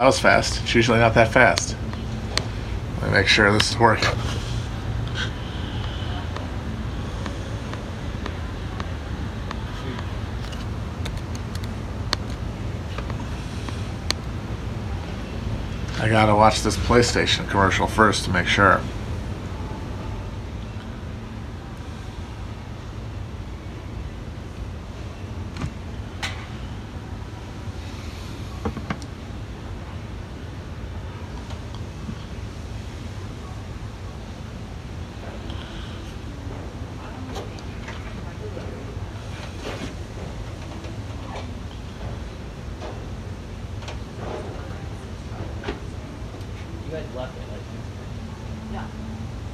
That was fast. It's usually not that fast. Let me make sure this is working. I gotta watch this PlayStation commercial first to make sure.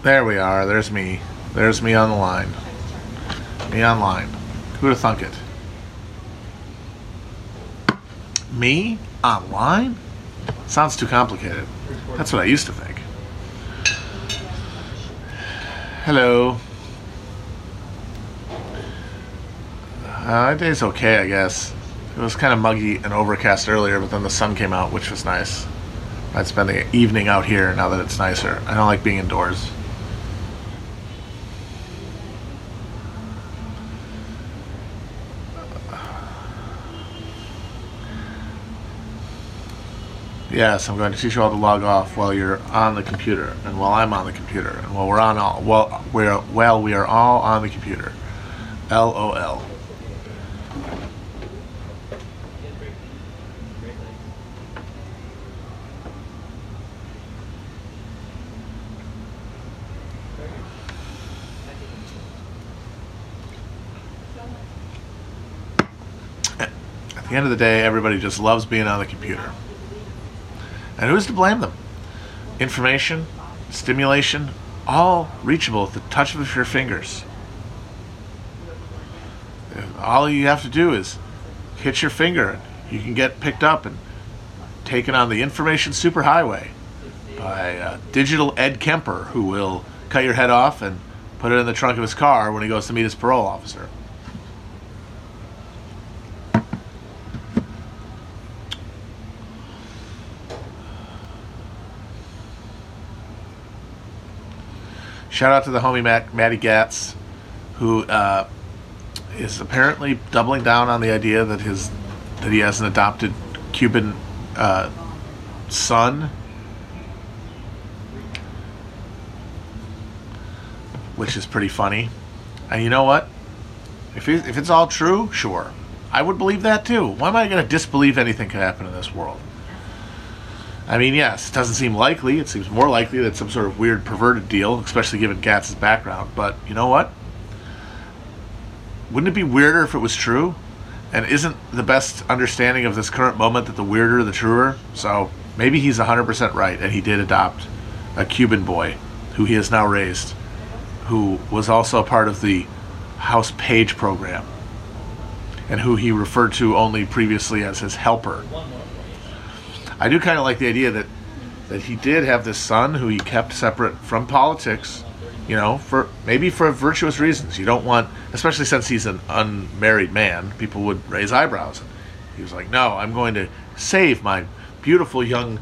There we are. There's me. There's me on the line. Me online. Who'd have thunk it? Me online? Sounds too complicated. That's what I used to think. Hello. Uh, day's okay, I guess. It was kind of muggy and overcast earlier, but then the sun came out, which was nice. I'd spend the evening out here now that it's nicer. I don't like being indoors. Yes, I'm going to teach you all to log off while you're on the computer, and while I'm on the computer, and while we're on all, while we're while we are all on the computer. LOL. At the end of the day, everybody just loves being on the computer. And who's to blame them? Information, stimulation, all reachable at the touch of your fingers. All you have to do is hit your finger. And you can get picked up and taken on the information superhighway by uh, digital Ed Kemper, who will cut your head off and put it in the trunk of his car when he goes to meet his parole officer. Shout out to the homie Matt, Matty Gaetz, who uh, is apparently doubling down on the idea that his that he has an adopted Cuban uh, son, which is pretty funny. And you know what? If if it's all true, sure, I would believe that too. Why am I going to disbelieve anything could happen in this world? I mean, yes, it doesn't seem likely. It seems more likely that some sort of weird perverted deal, especially given Gaetz's background. But you know what? Wouldn't it be weirder if it was true? And isn't the best understanding of this current moment that the weirder, the truer? So maybe he's 100% right, and he did adopt a Cuban boy who he has now raised, who was also a part of the House Page program, and who he referred to only previously as his helper. I do kind of like the idea that that he did have this son who he kept separate from politics, you know, for maybe for virtuous reasons. You don't want, especially since he's an unmarried man, people would raise eyebrows. He was like, "No, I'm going to save my beautiful young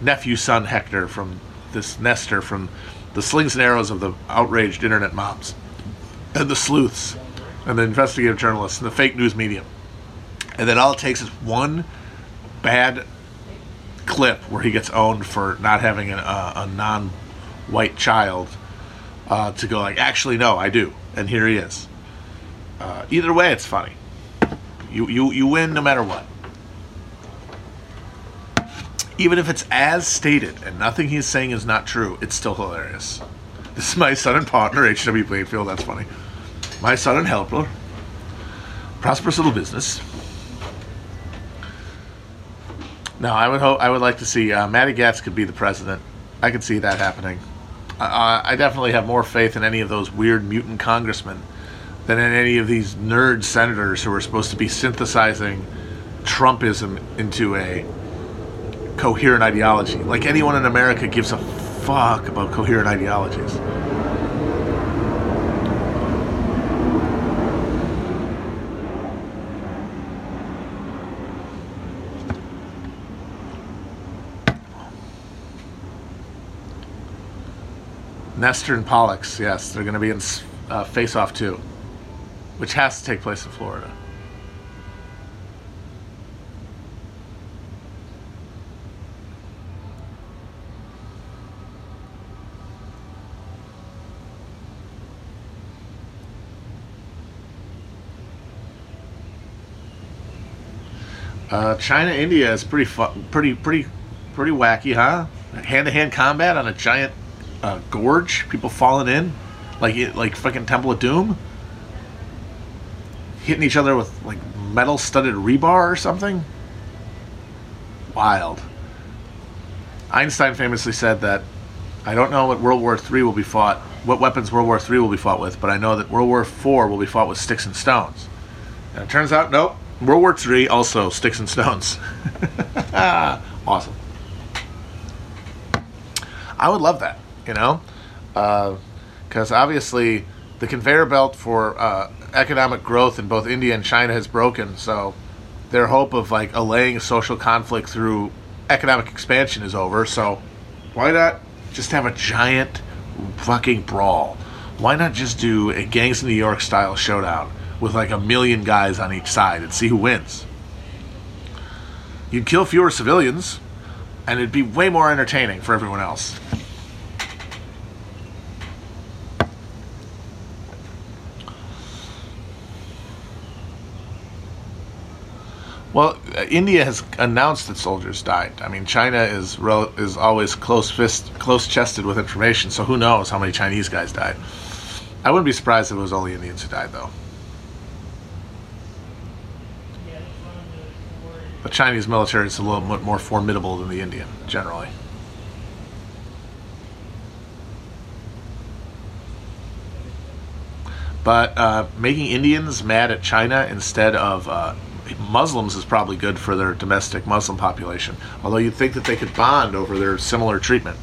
nephew son Hector from this Nestor from the slings and arrows of the outraged internet mobs and the sleuths and the investigative journalists and the fake news media." And then all it takes is one bad clip where he gets owned for not having a, a, a non-white child uh, to go like, actually, no, I do, and here he is. Uh, either way, it's funny. You you you win no matter what. Even if it's as stated and nothing he's saying is not true, it's still hilarious. This is my son and partner, H.W. Plainfield. That's funny. My son and helper. Prosperous little business. No, I would hope. I would like to see uh, Matty Gaetz could be the president. I could see that happening. I definitely have more faith in any of those weird mutant congressmen than in any of these nerd senators who are supposed to be synthesizing Trumpism into a coherent ideology. Like anyone in America gives a fuck about coherent ideologies. Nestor and Pollux, yes, they're going to be in uh, Face Off 2, which has to take place in Florida. Uh, China India is pretty fu- pretty pretty pretty wacky, huh? Hand to hand combat on a giant uh, gorge, people falling in, like it, like fucking Temple of Doom, hitting each other with like metal studded rebar or something. Wild. Einstein famously said that I don't know what World War III will be fought, what weapons World War III will be fought with, but I know that World War IV will be fought with sticks and stones. And it turns out, nope. World War III also sticks and stones. awesome. I would love that, you know, because uh, obviously the conveyor belt for uh, economic growth in both India and China has broken. So their hope of like allaying social conflict through economic expansion is over. So why not just have a giant fucking brawl? Why not just do a Gangs of New York style showdown with like a million guys on each side and see who wins? You'd kill fewer civilians, and it'd be way more entertaining for everyone else. Well, uh, India has announced that soldiers died. I mean, China is ro- is always close fist, close chested with information. So who knows how many Chinese guys died? I wouldn't be surprised if it was only Indians who died, though. The Chinese military is a little bit more formidable than the Indian, generally. But uh, making Indians mad at China instead of uh, Muslims is probably good for their domestic Muslim population. Although you'd think that they could bond over their similar treatment.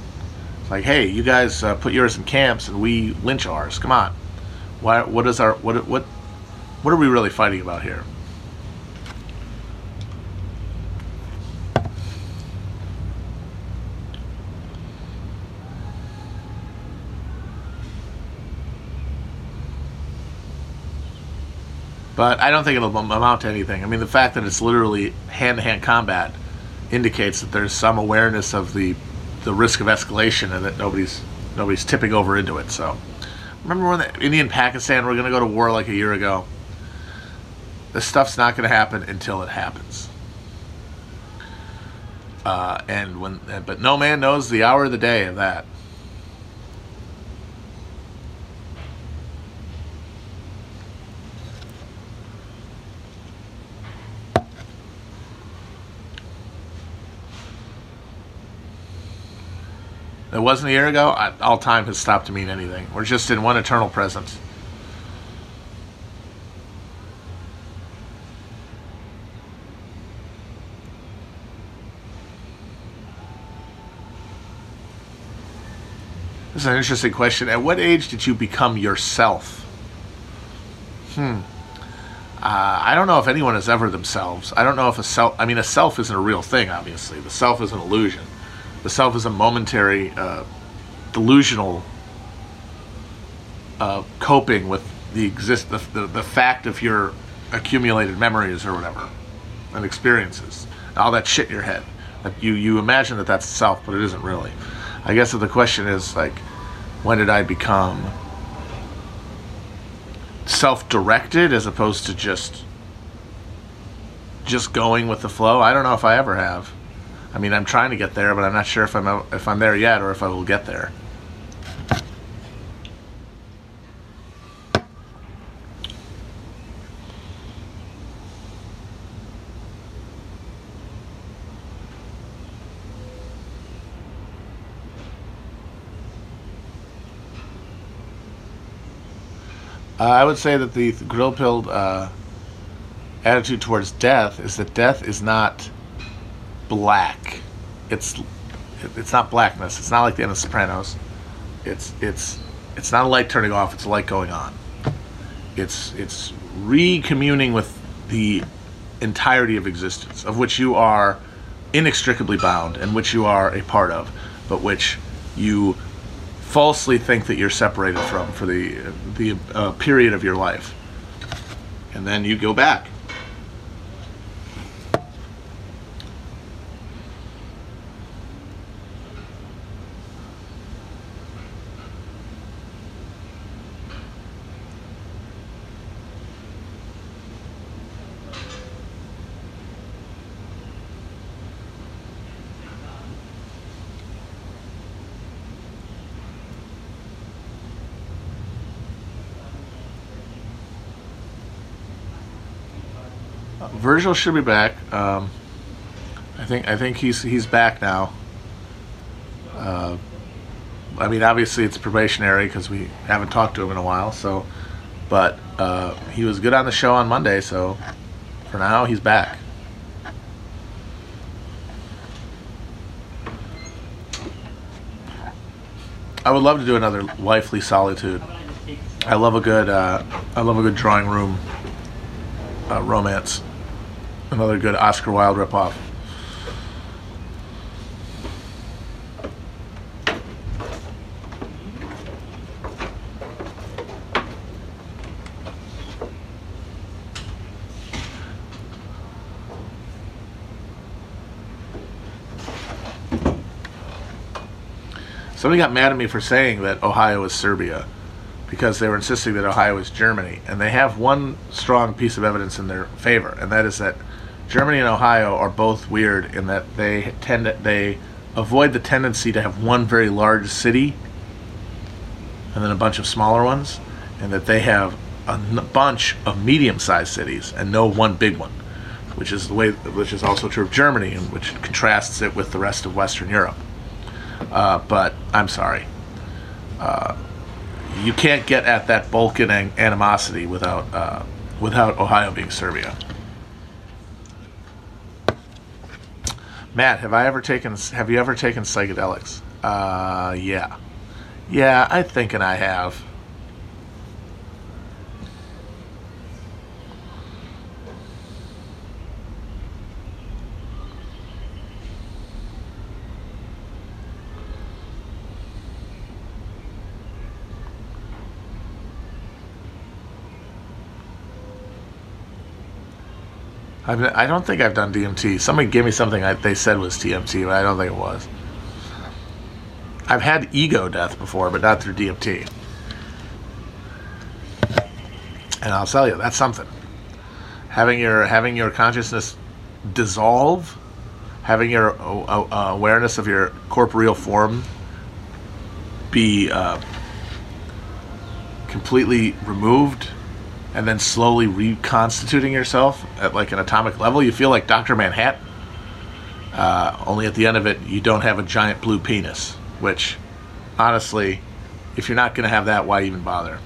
It's like, hey, you guys uh, put yours in camps and we lynch ours. Come on. Why? What is our what? What? What are we really fighting about here? But I don't think it'll amount to anything. I mean, the fact that it's literally hand-to-hand combat indicates that there's some awareness of the the risk of escalation and that nobody's nobody's tipping over into it. So, remember when the India and Pakistan were going to go to war like a year ago? This stuff's not going to happen until it happens. Uh, and when, but no man knows the hour of the day of that. It wasn't a year ago. I, all time has stopped to mean anything. We're just in one eternal presence. This is an interesting question. At what age did you become yourself? Hmm. Uh, I don't know if anyone is ever themselves. I don't know if a self. I mean, a self isn't a real thing. Obviously, the self is an illusion. The self is a momentary, uh, delusional uh, coping with the exist the, the, the fact of your accumulated memories or whatever and experiences, all that shit in your head. Like you you imagine that that's self, but it isn't really. I guess if the question is like, when did I become self-directed as opposed to just just going with the flow? I don't know if I ever have. I mean, I'm trying to get there, but I'm not sure if I'm if I'm there yet or if I will get there. Uh, I would say that the, grill pilled uh, attitude towards death is that death is not black. It's it's not blackness. It's not like the end of Sopranos. It's it's it's not a light turning off. It's a light going on. It's it's recommuning with the entirety of existence, of which you are inextricably bound, and which you are a part of, but which you falsely think that you're separated from for the the uh, period of your life, and then you go back. Virgil should be back. Um, I think I think he's he's back now. Uh, I mean, obviously it's probationary because we haven't talked to him in a while. So, but uh, he was good on the show on Monday. So, for now, he's back. I would love to do another wifely solitude. I love a good uh, I love a good drawing room uh, romance. Another good Oscar Wilde ripoff. Somebody got mad at me for saying that Ohio is Serbia because they were insisting that Ohio is Germany. And they have one strong piece of evidence in their favor, and that is that Germany and Ohio are both weird in that they tend to, they avoid the tendency to have one very large city and then a bunch of smaller ones, and that they have a n- bunch of medium-sized cities and no one big one, which is the way which is also true of Germany, and which contrasts it with the rest of Western Europe. Uh, but I'm sorry. Uh, you can't get at that Balkan an- animosity without uh, without Ohio being Serbia. Matt, have I ever taken? Have you ever taken psychedelics? Uh, yeah, yeah, I think, and I have. I've, I don't think I've done DMT. Somebody gave me something I, they said was DMT, but I don't think it was. I've had ego death before, but not through DMT. And I'll tell you, that's something. Having your having your consciousness dissolve, having your uh, uh, awareness of your corporeal form be uh, completely removed and then slowly reconstituting yourself at like an atomic level, you feel like Dr. Manhattan. Uh, only at the end of it, you don't have a giant blue penis, which, honestly, if you're not going to have that, why even bother?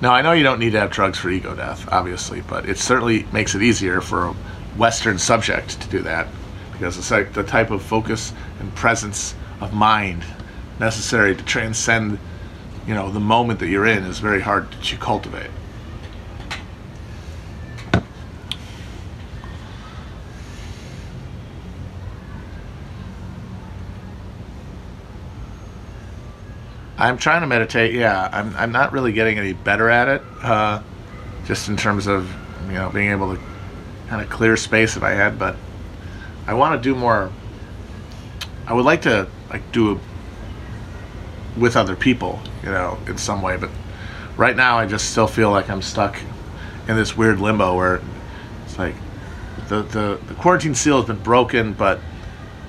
Now, I know you don't need to have drugs for ego death, obviously, but it certainly makes it easier for a Western subject to do that because it's like the type of focus and presence of mind necessary to transcend, you know, the moment that you're in is very hard to cultivate. I'm trying to meditate. Yeah, I'm. I'm not really getting any better at it. Uh, just in terms of you know being able to kind of clear space in I had, but I want to do more. I would like to like do a with other people, you know, in some way. But right now, I just still feel like I'm stuck in this weird limbo where it's like the the, the quarantine seal has been broken, but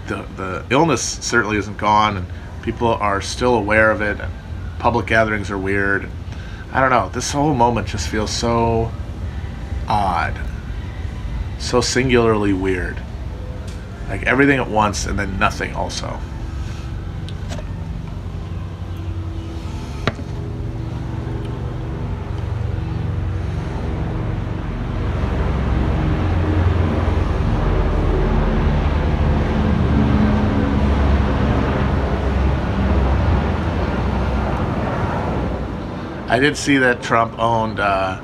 the the illness certainly isn't gone, and people are still aware of it. And public gatherings are weird. I don't know. This whole moment just feels so odd, so singularly weird. Like everything at once, and then nothing also. I did see that Trump owned uh,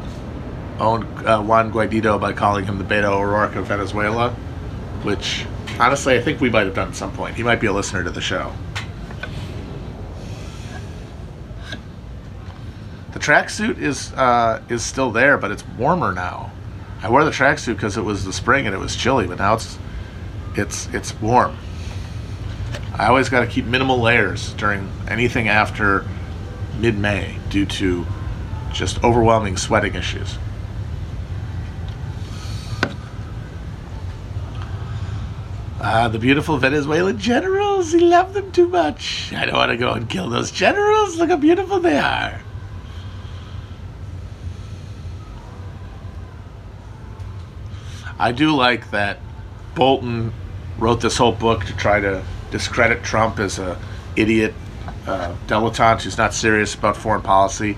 owned uh, Juan Guaido by calling him the Beto O'Rourke of Venezuela, which Honestly, I think we might have done at some point. He might be a listener to the show. The tracksuit is uh, is still there, but it's warmer now. I wore the tracksuit because it was the spring and it was chilly, but now it's it's it's warm. I always got to keep minimal layers during anything after mid-May due to just overwhelming sweating issues. Ah, the beautiful Venezuelan generals. He loved them too much. I don't want to go and kill those generals. Look how beautiful they are. I do like that Bolton wrote this whole book to try to discredit Trump as a idiot uh, dilettante who's not serious about foreign policy.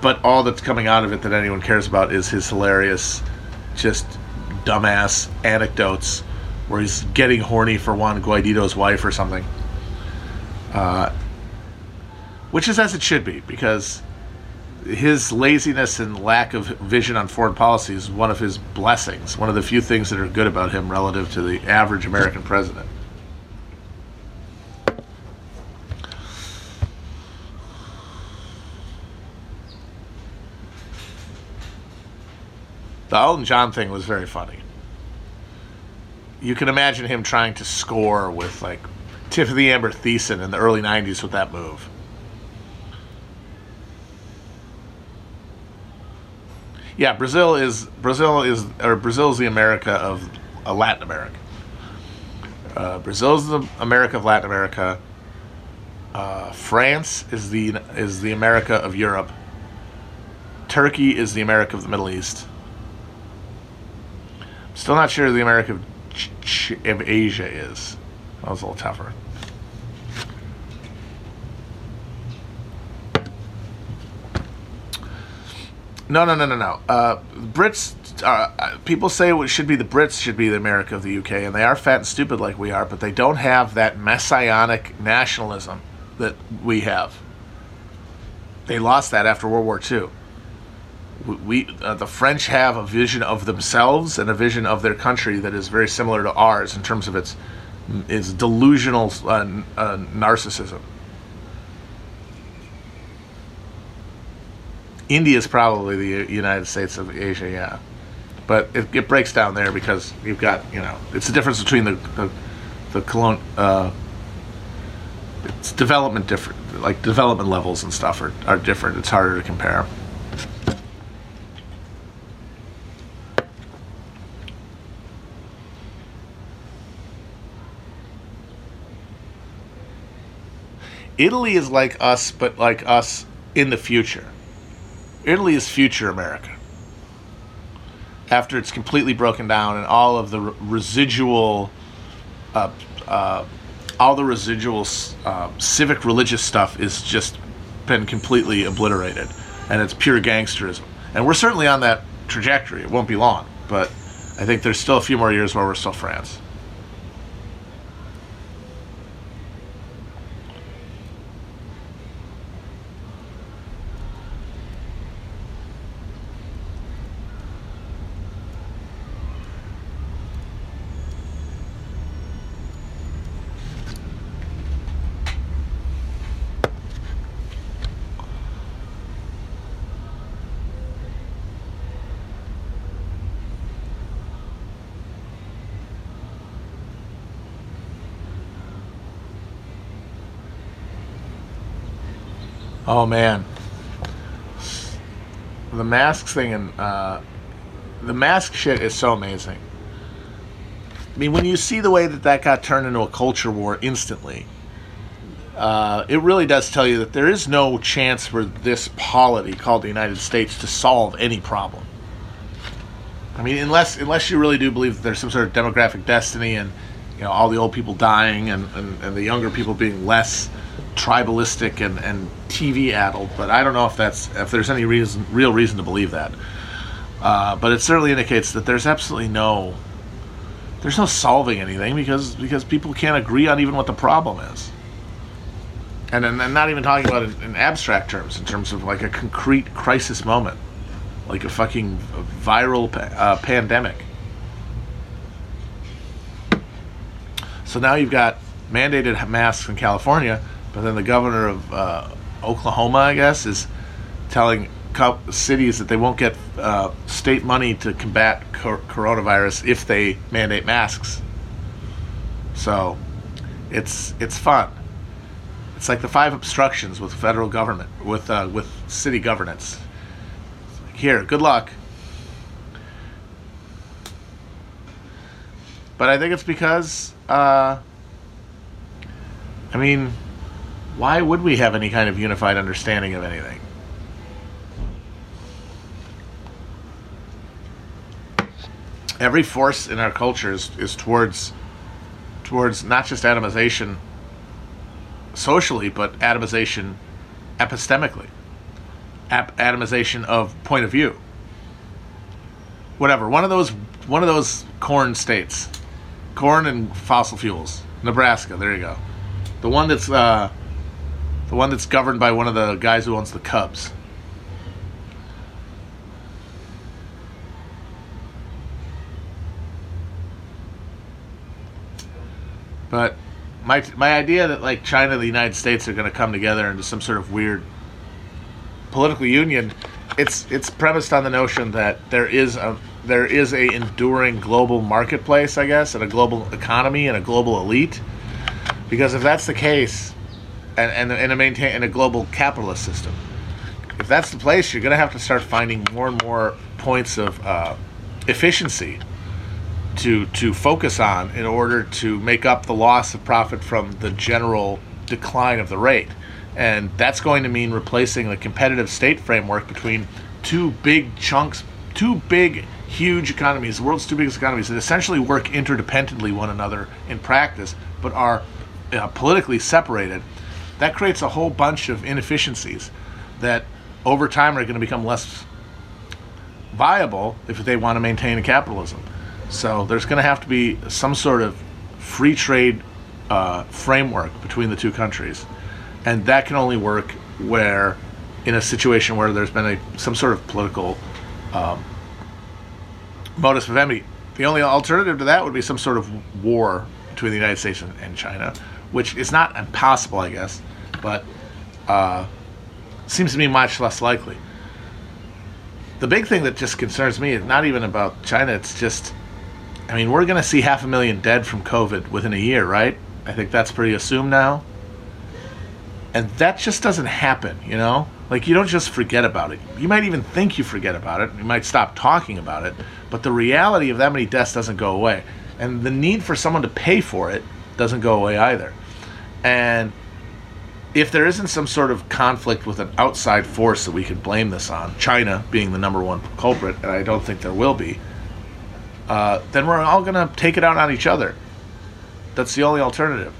But all that's coming out of it that anyone cares about is his hilarious, just dumbass anecdotes where he's getting horny for Juan Guaido's wife or something. Uh, which is as it should be, because his laziness and lack of vision on foreign policy is one of his blessings, one of the few things that are good about him relative to the average American president. The Elton John thing was very funny. You can imagine him trying to score with like Tiffani Amber Thiessen in the early 90s with that move. Yeah, Brazil is Brazil is or Brazil is the America of uh, Latin America. Uh, Brazil is the America of Latin America. Uh, France is the is the America of Europe. Turkey is the America of the Middle East. Still not sure the America of, Ch- Ch- of Asia is. That was a little tougher. No, no, no, no, no. Uh, Brits, uh, uh, people say it should be the Brits should be the America of the UK, and they are fat and stupid like we are, but they don't have that messianic nationalism that we have. They lost that after World War II. We, uh, the French have a vision of themselves and a vision of their country that is very similar to ours in terms of its its delusional uh, uh, narcissism. India is probably the United States of Asia, yeah. But it, it breaks down there because you've got, you know, it's the difference between the the, the colon, uh, it's development different, like development levels and stuff are, are different. It's harder to compare. Italy is like us, but like us in the future. Italy is future America. After it's completely broken down and all of the residual, uh, uh, all the residual uh, civic religious stuff is just been completely obliterated, and it's pure gangsterism. And we're certainly on that trajectory. It won't be long, but I think there's still a few more years where we're still France. Oh man, the masks thing and uh, the mask shit is so amazing. I mean, when you see the way that that got turned into a culture war instantly, uh, it really does tell you that there is no chance for this polity called the United States to solve any problem. I mean, unless unless you really do believe that there's some sort of demographic destiny and you know all the old people dying and, and, and the younger people being less tribalistic and, and TV addled, but I don't know if that's if there's any reason real reason to believe that. Uh, but it certainly indicates that there's absolutely no there's no solving anything because because people can't agree on even what the problem is. And and, and not even talking about it in abstract terms, in terms of like a concrete crisis moment, like a fucking viral pa- uh, pandemic. So now you've got mandated masks in California, but then the governor of uh, Oklahoma, I guess, is telling cities that they won't get uh, state money to combat cor- coronavirus if they mandate masks. So it's it's fun. It's like the five obstructions with federal government, with uh, with city governance. Here, good luck. But I think it's because, uh, I mean, why would we have any kind of unified understanding of anything? Every force in our culture is, is towards towards not just atomization socially, but atomization epistemically, Ap- atomization of point of view. Whatever. One of those one of those corn states, corn and fossil fuels. Nebraska. There you go. The one that's uh, the one that's governed by one of the guys who owns the Cubs. But my my idea that like China and the United States are going to come together into some sort of weird political union, it's it's premised on the notion that there is a there is a enduring global marketplace, I guess, and a global economy and a global elite. Because if that's the case, and and, and a maintain a global capitalist system, if that's the place, you're going to have to start finding more and more points of uh, efficiency to to focus on in order to make up the loss of profit from the general decline of the rate. And that's going to mean replacing the competitive state framework between two big chunks, two big, huge economies, the world's two biggest economies, that essentially work interdependently one another in practice, but are uh, politically separated. That creates a whole bunch of inefficiencies that over time are going to become less viable if they want to maintain capitalism. So there's going to have to be some sort of free trade uh, framework between the two countries, and that can only work where, in a situation where there's been a some sort of political um, modus vivendi. The only alternative to that would be some sort of war between the United States and, and China, which is not impossible, I guess, but uh, seems to me much less likely. The big thing that just concerns me is not even about China. It's just I mean, we're going to see half a million dead from COVID within a year, right? I think that's pretty assumed now. And that just doesn't happen, you know? Like, you don't just forget about it. You might even think you forget about it. You might stop talking about it. But the reality of that many deaths doesn't go away. And the need for someone to pay for it doesn't go away either. And if there isn't some sort of conflict with an outside force that we could blame this on, China being the number one culprit, and I don't think there will be, uh, then we're all going to take it out on each other. That's the only alternative.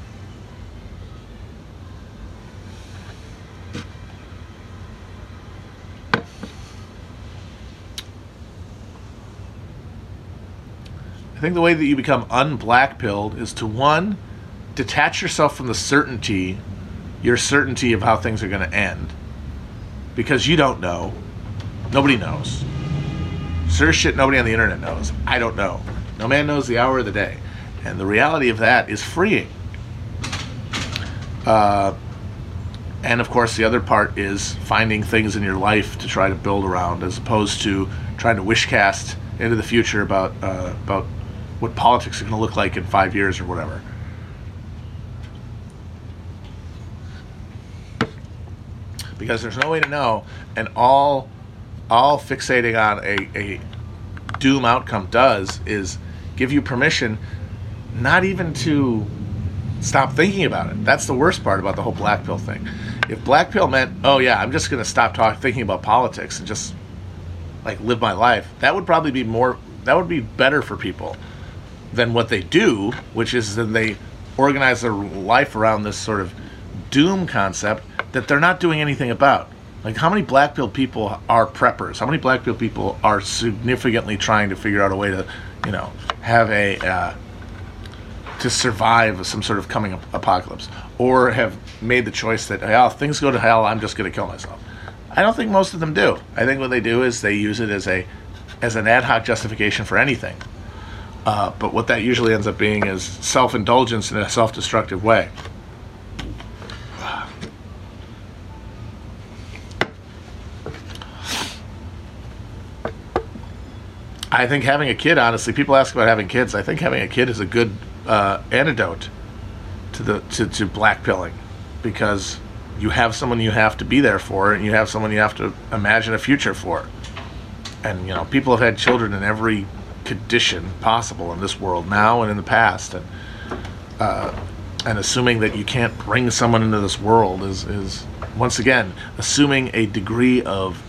Think the way that you become unblackpilled is to one, detach yourself from the certainty, your certainty of how things are going to end. Because you don't know. Nobody knows. Sure shit nobody on the internet knows. I don't know. No man knows the hour of the day. And the reality of that is freeing. Uh, and of course, the other part is finding things in your life to try to build around, as opposed to trying to wishcast into the future about uh, about what politics are going to look like in five years or whatever. Because there's no way to know, and all all fixating on a, a doom outcome does is give you permission not even to stop thinking about it. That's the worst part about the whole black pill thing. If black pill meant, oh yeah, I'm just going to stop thinking about politics and just like live my life, that would probably be more, that would be better for people than what they do, which is that they organize their life around this sort of doom concept that they're not doing anything about. Like, how many black pill people are preppers? How many black pill people are significantly trying to figure out a way to, you know, have a uh, to survive some sort of coming ap- apocalypse, or have made the choice that, oh, if things go to hell, I'm just going to kill myself. I don't think most of them do. I think what they do is they use it as a as an ad hoc justification for anything, Uh, but what that usually ends up being is self indulgence in a self destructive way. I think having a kid, honestly, people ask about having kids. I think having a kid is a good uh, antidote to the to, to black pilling because you have someone you have to be there for, and you have someone you have to imagine a future for. And you know, people have had children in every condition possible in this world now and in the past, and uh, and assuming that you can't bring someone into this world is is once again assuming a degree of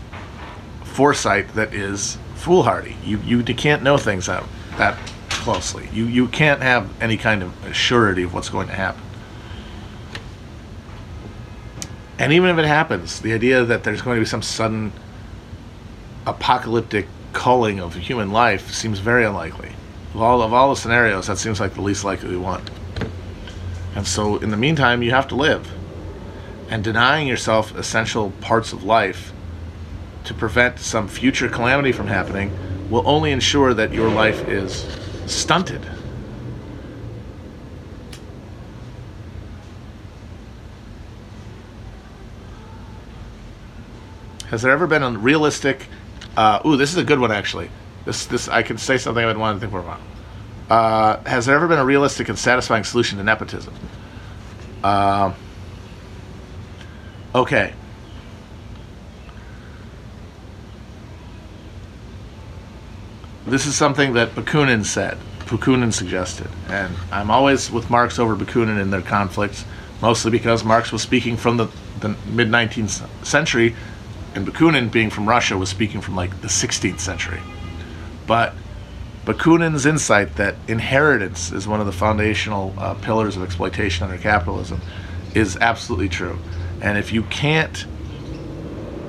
foresight that is foolhardy. You you can't know things that that closely. You you can't have any kind of surety of what's going to happen. And even if it happens, the idea that there's going to be some sudden apocalyptic culling of human life seems very unlikely. Of all of all the scenarios, that seems like the least likely one. And so, in the meantime, you have to live. And denying yourself essential parts of life to prevent some future calamity from happening will only ensure that your life is stunted. Has there ever been a realistic? Uh, ooh, this is a good one actually. This this I can say something I would want to think more about. Uh, has there ever been a realistic and satisfying solution to nepotism? Uh, okay. This is something that Bakunin said. Bakunin suggested, and I'm always with Marx over Bakunin in their conflicts, mostly because Marx was speaking from the, the mid 19th century and Bakunin, being from Russia, was speaking from like the 16th century. But Bakunin's insight that inheritance is one of the foundational uh, pillars of exploitation under capitalism is absolutely true. And if you can't,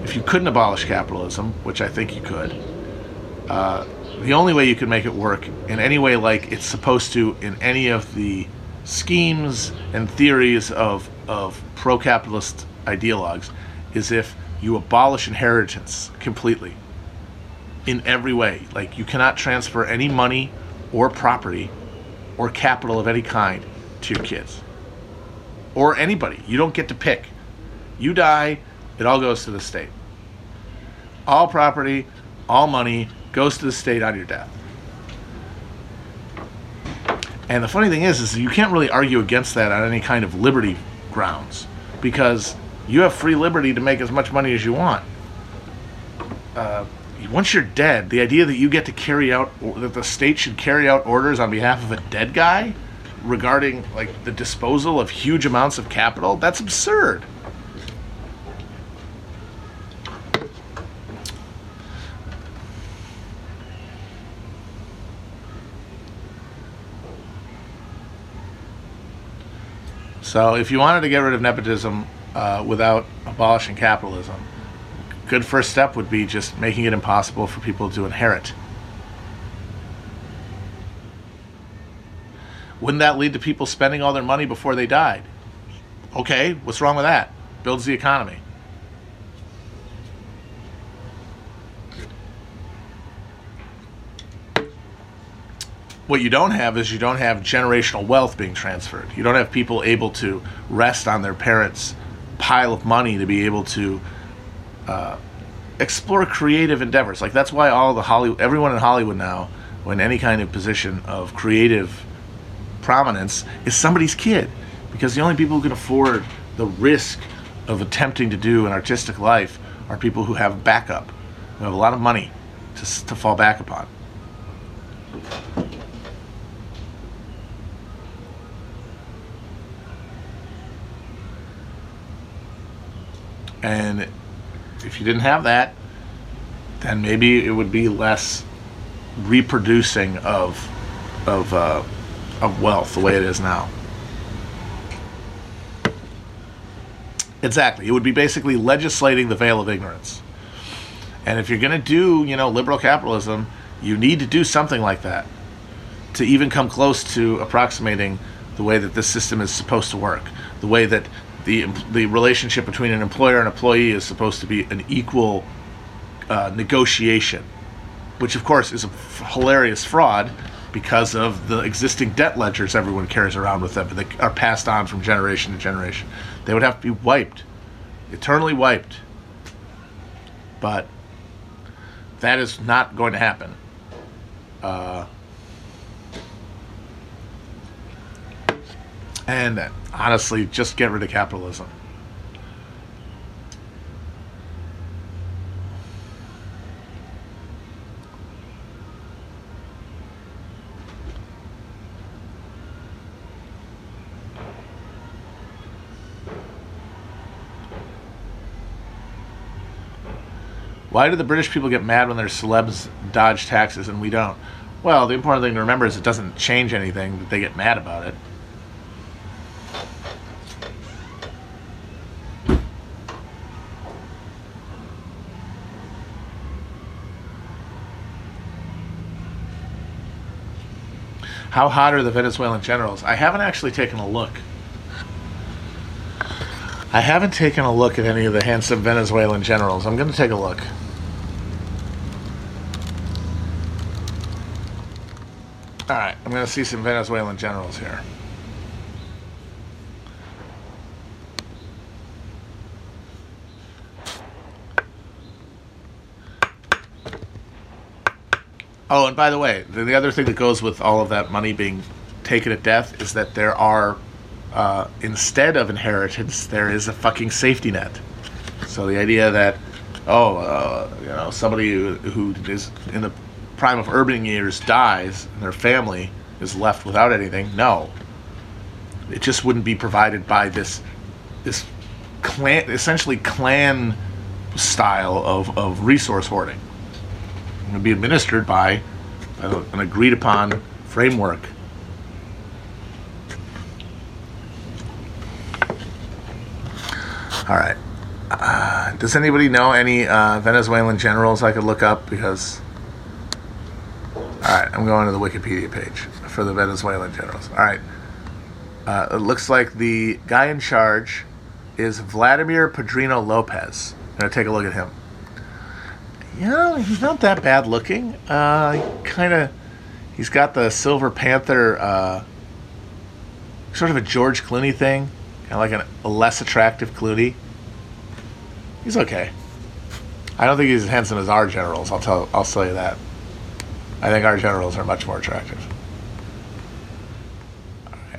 if you couldn't abolish capitalism, which I think you could, uh, the only way you could make it work in any way like it's supposed to in any of the schemes and theories of, of pro capitalist ideologues is if you abolish inheritance completely in every way. Like you cannot transfer any money or property or capital of any kind to your kids or anybody. You don't get to pick. You die, it all goes to the state. All property, all money goes to the state on your death. And the funny thing is, is you can't really argue against that on any kind of liberty grounds because you have free liberty to make as much money as you want. Uh, once you're dead, the idea that you get to carry out that the state should carry out orders on behalf of a dead guy regarding like the disposal of huge amounts of capital, that's absurd. So if you wanted to get rid of nepotism, uh, without abolishing capitalism. Good first step would be just making it impossible for people to inherit. Wouldn't that lead to people spending all their money before they died? Okay, what's wrong with that? Builds the economy. what you don't have is you don't have generational wealth being transferred. You don't have people able to rest on their parents' pile of money to be able to uh, explore creative endeavors. Like that's why all the Hollywood, everyone in Hollywood now, when any kind of position of creative prominence, is somebody's kid, because the only people who can afford the risk of attempting to do an artistic life are people who have backup, who have a lot of money to, to fall back upon. And if you didn't have that, then maybe it would be less reproducing of of uh, of wealth the way it is now. Exactly, it would be basically legislating the veil of ignorance. And if you're going to do, you know, liberal capitalism, you need to do something like that to even come close to approximating the way that this system is supposed to work, the way that the the relationship between an employer and employee is supposed to be an equal uh, negotiation, which of course is a f- hilarious fraud because of the existing debt ledgers everyone carries around with them that are passed on from generation to generation. They would have to be wiped, eternally wiped. But that is not going to happen. Uh, and honestly, just get rid of capitalism. Why do the British people get mad when their celebs dodge taxes and we don't? Well, the important thing to remember is it doesn't change anything that they get mad about it. How hot are the Venezuelan generals? I haven't actually taken a look. I haven't taken a look at any of the handsome Venezuelan generals. I'm going to take a look. All right, I'm going to see some Venezuelan generals here. Oh, and by the way, the, the other thing that goes with all of that money being taken at death is that there are, uh, instead of inheritance, there is a fucking safety net. So the idea that, oh, uh, you know, somebody who, who is in the prime of urban years dies and their family is left without anything, no. It just wouldn't be provided by this, this clan, essentially clan style of, of resource hoarding and be administered by an agreed upon framework. All right. Uh, does anybody know any uh, Venezuelan generals I could look up? Because. All right, I'm going to the Wikipedia page for the Venezuelan generals. All right. Uh, it looks like the guy in charge is Vladimir Padrino Lopez. I'm going to take a look at him you know, he's not that bad looking. Uh, kind of, he's got the Silver Panther, uh, sort of a George Clooney thing, kind of like an, a less attractive Clooney. He's okay. I don't think he's as handsome as our generals. I'll tell. I'll tell you that. I think our generals are much more attractive.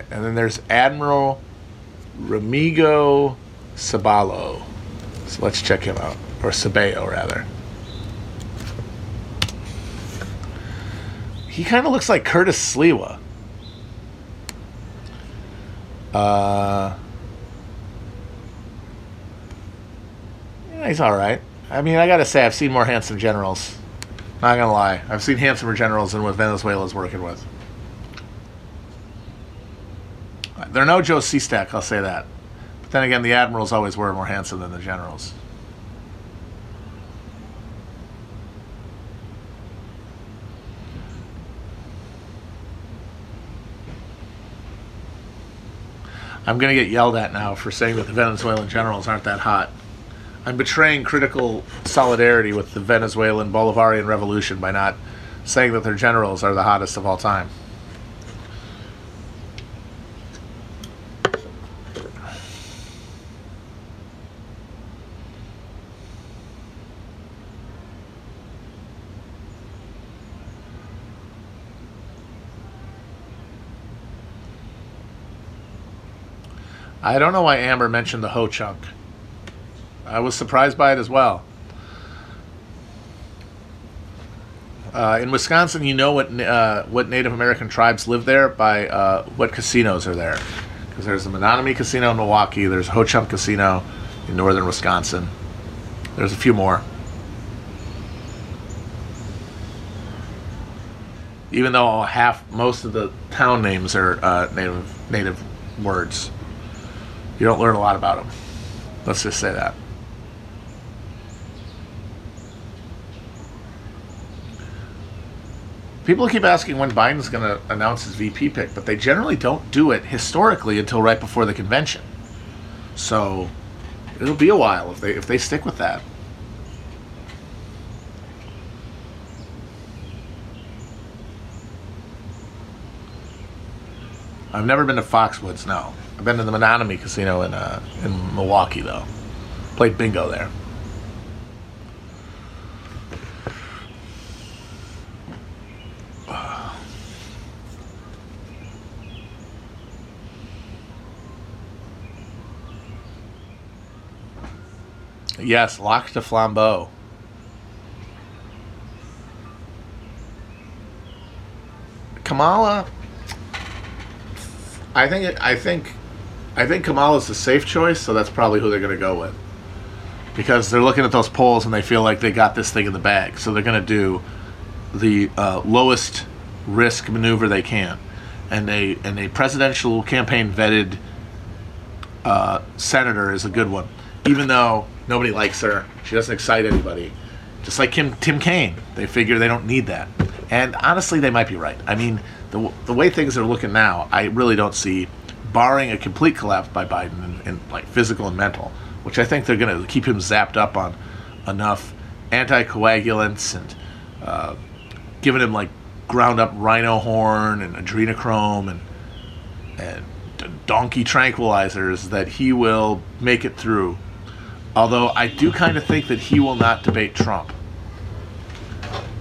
and then there's Admiral Remigo Sabalo. So let's check him out, or Sabeo rather. He kind of looks like Curtis Sliwa. Uh, yeah, he's all right. I mean, I gotta say, I've seen more handsome generals. Not gonna lie, I've seen handsomer generals than what Venezuela's working with. They're no Joe Sestak, I'll say that. But then again, the admirals always were more handsome than the generals. I'm going to get yelled at now for saying that the Venezuelan generals aren't that hot. I'm betraying critical solidarity with the Venezuelan Bolivarian Revolution by not saying that their generals are the hottest of all time. I don't know why Amber mentioned the Ho Chunk. I was surprised by it as well. Uh, in Wisconsin, you know what uh, what Native American tribes live there by uh, what casinos are there. Because there's the Menominee Casino in Milwaukee, there's Ho Chunk Casino in northern Wisconsin. There's a few more. Even though half, most of the town names are uh, native native words you don't learn a lot about them. Let's just say that. People keep asking when Biden's going to announce his VP pick, but they generally don't do it historically until right before the convention. So it'll be a while if they if they stick with that. I've never been to Foxwoods. No, I've been to the Menominee Casino in uh, in Milwaukee though. Played bingo there. Yes, Lac du Flambeau. Kamala. I think I think I think Kamala's a safe choice, so that's probably who they're going to go with. Because they're looking at those polls and they feel like they got this thing in the bag, so they're going to do the uh, lowest risk maneuver they can, and a and a presidential campaign vetted uh, senator is a good one, even though nobody likes her. She doesn't excite anybody. Just like Kim, Tim Kaine, they figure they don't need that. And honestly, they might be right. I mean, the, the way things are looking now, I really don't see, barring a complete collapse by Biden in, like physical and mental, which I think they're going to keep him zapped up on enough anticoagulants and uh, giving him like ground up rhino horn and adrenochrome and and donkey tranquilizers that he will make it through. Although I do kind of think that he will not debate Trump.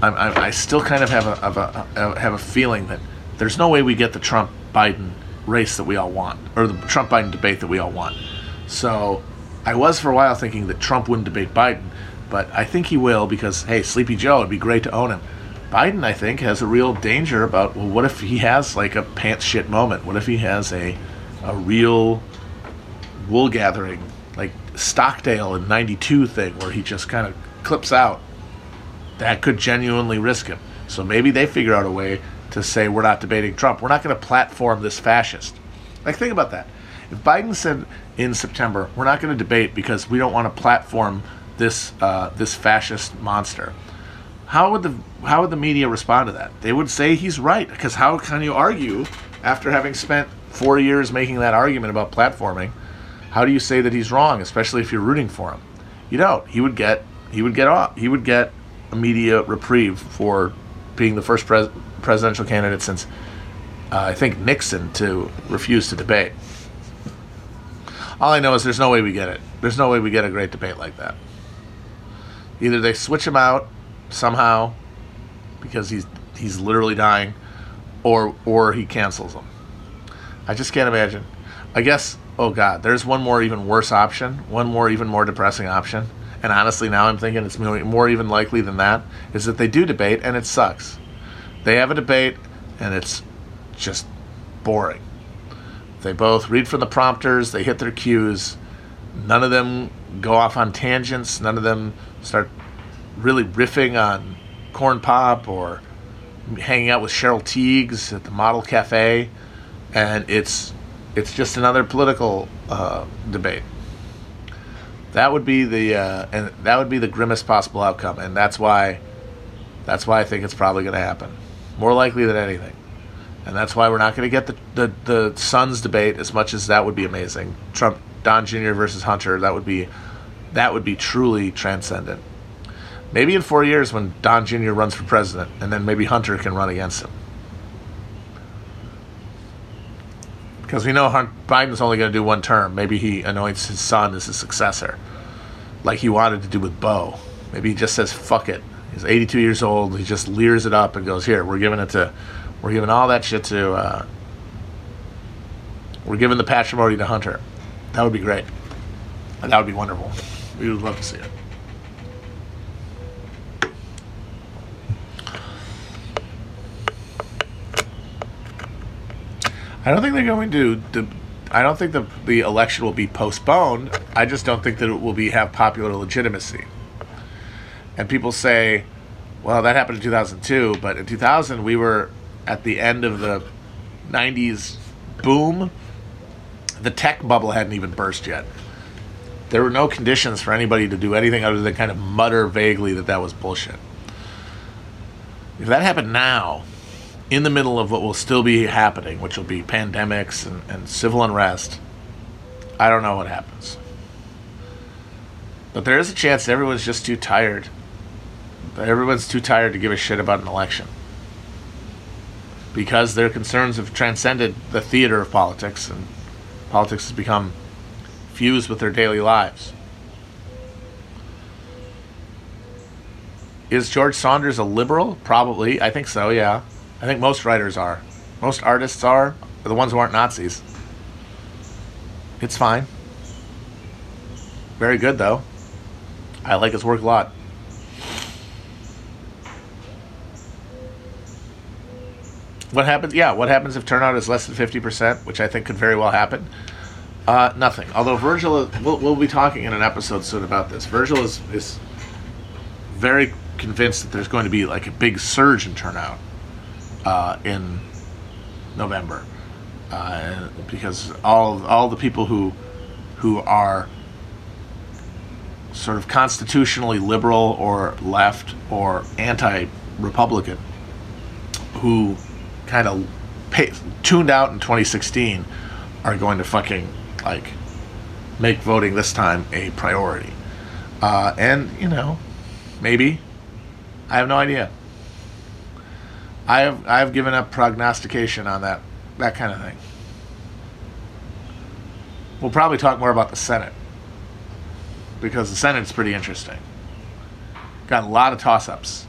I'm, I'm, I still kind of have a, have a have a feeling that there's no way we get the Trump Biden race that we all want, or the Trump Biden debate that we all want. So I was for a while thinking that Trump wouldn't debate Biden, but I think he will because hey, Sleepy Joe, it'd be great to own him. Biden, I think, has a real danger about well, what if he has like a pants shit moment? What if he has a a real wool gathering like Stockdale in '92 thing where he just kind of clips out? That could genuinely risk him. So maybe they figure out a way to say we're not debating Trump. We're not going to platform this fascist. Like think about that. If Biden said in September we're not going to debate because we don't want to platform this uh, this fascist monster, how would the how would the media respond to that? They would say he's right because how can you argue after having spent four years making that argument about platforming? How do you say that he's wrong, especially if you're rooting for him? You don't. He would get he would get off. He would get a media reprieve for being the first pres- presidential candidate since uh, I think Nixon to refuse to debate. All I know is there's no way we get it. There's no way we get a great debate like that. Either they switch him out somehow because he's he's literally dying, or or he cancels them. I just can't imagine. I guess. Oh God, there's one more even worse option. One more even more depressing option. And honestly, now I'm thinking it's more even likely than that is that they do debate and it sucks. They have a debate and it's just boring. They both read from the prompters. They hit their cues. None of them go off on tangents. None of them start really riffing on corn pop or hanging out with Cheryl Tiegs at the Model Cafe, and it's it's just another political uh, debate. That would be the uh, and that would be the grimmest possible outcome, and that's why that's why I think it's probably going to happen, more likely than anything, and that's why we're not going to get the, the the Sons debate as much as that would be amazing. Trump Don Jr. versus Hunter that would be that would be truly transcendent. Maybe in four years when Don Jr. runs for president, and then maybe Hunter can run against him. Because we know Hunt, Biden's only going to do one term. Maybe he anoints his son as his successor, like he wanted to do with Beau. Maybe he just says "fuck it." He's 82 years old. He just leers it up and goes, "Here, we're giving it to, we're giving all that shit to, uh, we're giving the patrimony to Hunter." That would be great. That would be wonderful. We would love to see it. I don't think they're going to. I don't think the the election will be postponed. I just don't think that it will be have popular legitimacy. And people say, "Well, that happened in 2002, but in 2000 we were at the end of the 90s boom. The tech bubble hadn't even burst yet. There were no conditions for anybody to do anything other than kind of mutter vaguely that that was bullshit. If that happened now, in the middle of what will still be happening, which will be pandemics and, and civil unrest, I don't know what happens. But there is a chance everyone's just too tired. Everyone's too tired to give a shit about an election. because their concerns have transcended the theater of politics and politics has become fused with their daily lives. Is George Saunders a liberal? Probably. I think so, yeah. I think most writers are. Most artists are. The ones who aren't Nazis. It's fine. Very good, though. I like his work a lot. What happens? Yeah, what happens if turnout is less than 50%, which I think could very well happen? Uh, nothing. Although Virgil, we'll, we'll be talking in an episode soon about this. Virgil is, is very convinced that there's going to be like a big surge in turnout uh, in November uh, because all all the people who who are sort of constitutionally liberal or left or anti-republican who kind of pay, tuned out in 2016 are going to fucking like make voting this time a priority. Uh, and you know maybe. I have no idea. I have i've given up prognostication on that that kind of thing. We'll probably talk more about the senate because the senate's pretty interesting. Got a lot of toss-ups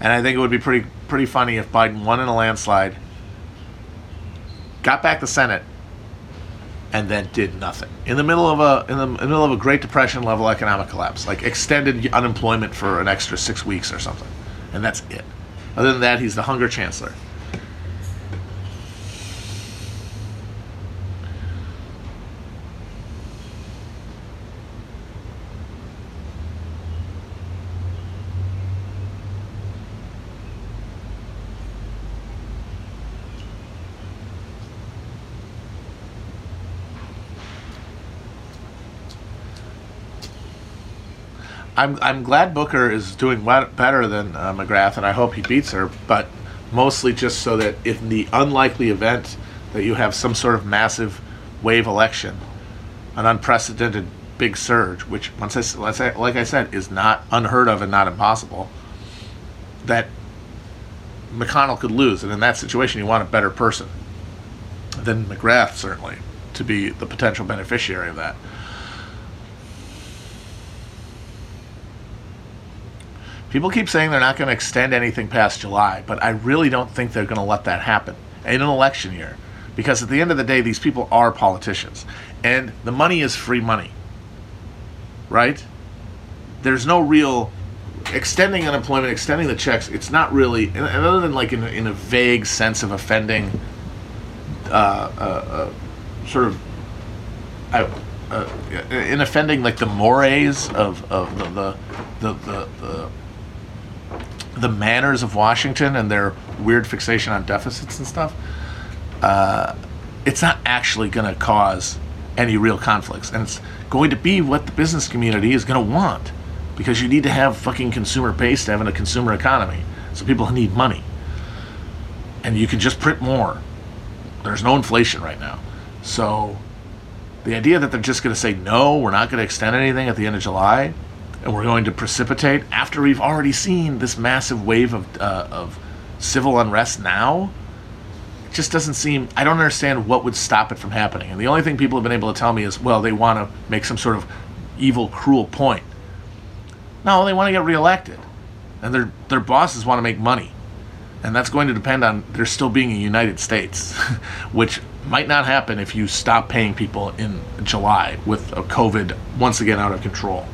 And I think it would be pretty pretty funny if Biden won in a landslide, got back the Senate, and then did nothing in the middle of a in the, in the middle of a Great Depression level economic collapse, like extended unemployment for an extra six weeks or something, and that's it. Other than that, he's the hunger chancellor. I'm I'm glad Booker is doing better than uh, McGrath, and I hope he beats her. But mostly just so that in the unlikely event that you have some sort of massive wave election, an unprecedented big surge, which once I let's say, like I said is not unheard of and not impossible, that McConnell could lose, and in that situation, you want a better person than McGrath certainly to be the potential beneficiary of that. People keep saying they're not going to extend anything past July, but I really don't think they're going to let that happen in an election year. Because at the end of the day, these people are politicians. And the money is free money. Right? There's no real extending unemployment, extending the checks. It's not really, and other than like in, in a vague sense of offending, uh, uh, uh, sort of, uh, in offending like the mores of, of the, the, the, the, the the manners of Washington and their weird fixation on deficits and stuff, uh, it's not actually going to cause any real conflicts. And it's going to be what the business community is going to want because you need to have fucking consumer base to have a consumer economy. So people need money. And you can just print more. There's no inflation right now. So the idea that they're just going to say, no, we're not going to extend anything at the end of July, and we're going to precipitate after we've already seen this massive wave of, uh, of civil unrest now. It just doesn't seem i don't understand what would stop it from happening. And the only thing people have been able to tell me is well they want to make some sort of evil cruel point. No they want to get reelected. And their their bosses want to make money. And that's going to depend on there still being a united states which might not happen if you stop paying people in july with a covid once again out of control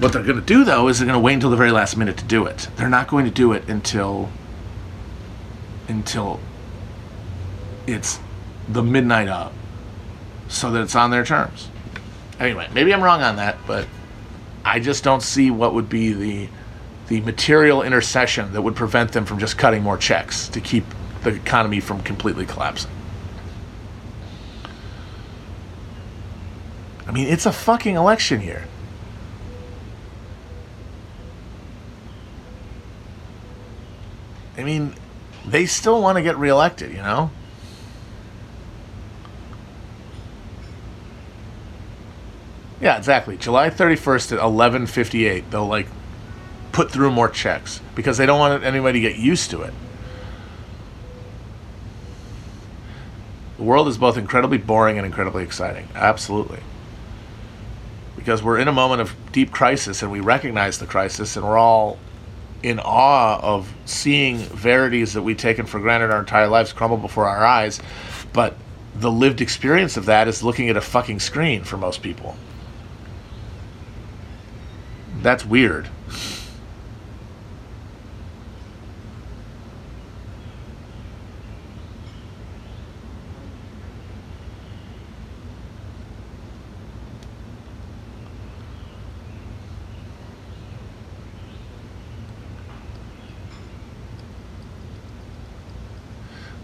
what they're going to do, though, is they're going to wait until the very last minute to do it. They're not going to do it until until it's the midnight of, so that it's on their terms. Anyway, maybe I'm wrong on that, but I just don't see what would be the the material intercession that would prevent them from just cutting more checks to keep the economy from completely collapsing. I mean, it's a fucking election year. I mean, they still want to get reelected, you know? Yeah, exactly. July 31st at 11:58. They'll like put through more checks because they don't want anybody to get used to it. The world is both incredibly boring and incredibly exciting. Absolutely. Because we're in a moment of deep crisis and we recognize the crisis and we're all in awe of seeing verities that we've taken for granted our entire lives crumble before our eyes. But the lived experience of that is looking at a fucking screen for most people. That's weird.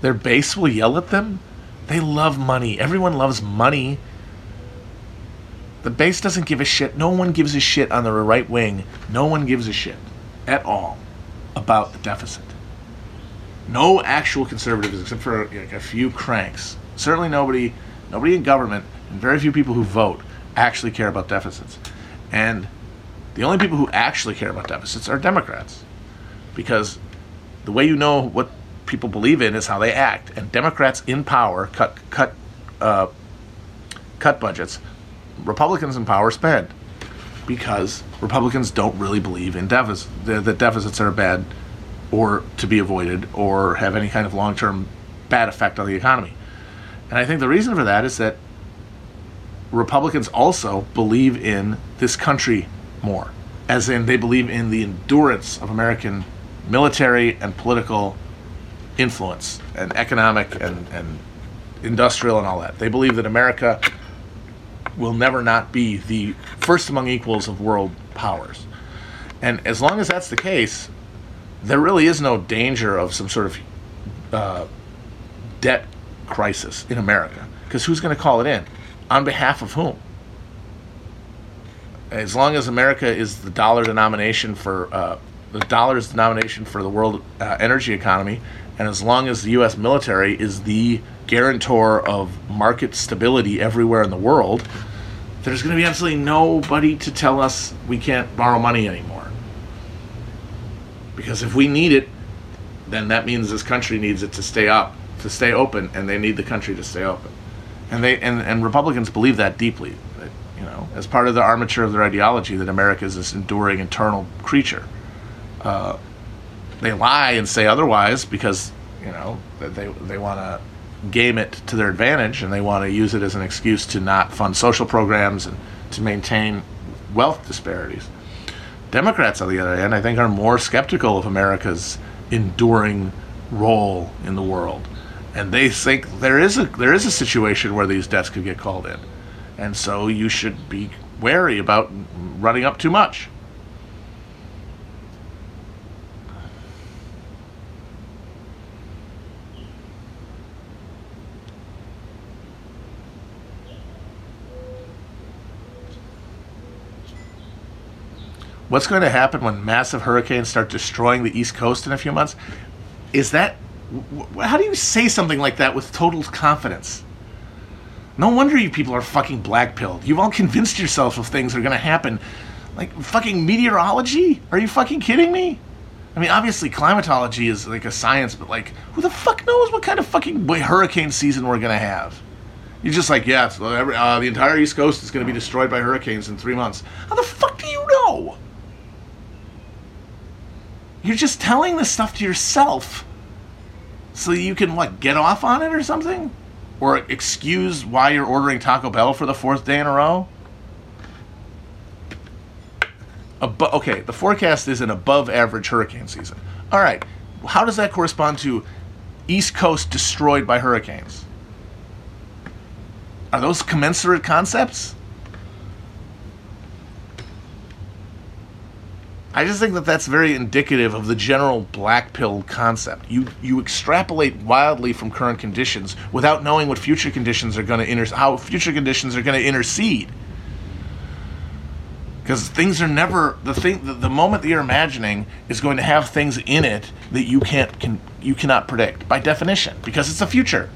Their base will yell at them. They love money. Everyone loves money. The base doesn't give a shit. No one gives a shit on the right wing. No one gives a shit at all about the deficit. No actual conservatives, except for like, a few cranks. Certainly nobody, nobody in government, and very few people who vote actually care about deficits. And the only people who actually care about deficits are Democrats, because the way you know what people believe in is how they act. And Democrats in power cut cut uh, cut budgets. Republicans in power spend because Republicans don't really believe in deficits. That deficits are bad or to be avoided or have any kind of long term bad effect on the economy. And I think the reason for that is that Republicans also believe in this country more, as in they believe in the endurance of American military and political influence and economic and, and industrial and all that. They believe that America will never not be the first among equals of world powers. And as long as that's the case, there really is no danger of some sort of uh, debt crisis in America. Because who's going to call it in? On behalf of whom? As long as America is the dollar denomination for uh, the dollar is denomination for the world uh, energy economy, and as long as the U.S. military is the guarantor of market stability everywhere in the world, there's going to be absolutely nobody to tell us we can't borrow money anymore. Because if we need it, then that means this country needs it to stay up, to stay open, and they need the country to stay open. And they and, and Republicans believe that deeply. That, you know, as part of the armature of their ideology, that America is this enduring internal creature. Uh, they lie and say otherwise because you know they they want to game it to their advantage and they want to use it as an excuse to not fund social programs and to maintain wealth disparities. Democrats, on the other hand, I think are more skeptical of America's enduring role in the world, and they think there is a there is a situation where these debts could get called in, and so you should be wary about running up too much. What's going to happen when massive hurricanes start destroying the East Coast in a few months? Is that how do you say something like that with total confidence? No wonder you people are fucking black pilled. You've all convinced yourself of things that are going to happen. Like fucking meteorology? Are you fucking kidding me? I mean, obviously, climatology is like a science, but like, who the fuck knows what kind of fucking hurricane season we're going to have? You're just like, yeah, uh, the entire East Coast is going to be destroyed by hurricanes in three months. How the fuck do you know? You're just telling this stuff to yourself so you can, what, get off on it or something? Or excuse why you're ordering Taco Bell for the fourth day in a row? Abo- okay, the forecast is an above average hurricane season. All right, how does that correspond to East Coast destroyed by hurricanes? Are those commensurate concepts? I just think that that's very indicative of the general black pill concept. You you extrapolate wildly from current conditions without knowing what future conditions are going to inter- how future conditions are going to intercede. Because things are never the thing. The, the moment that you're imagining is going to have things in it that you can't can you cannot predict by definition because it's the future.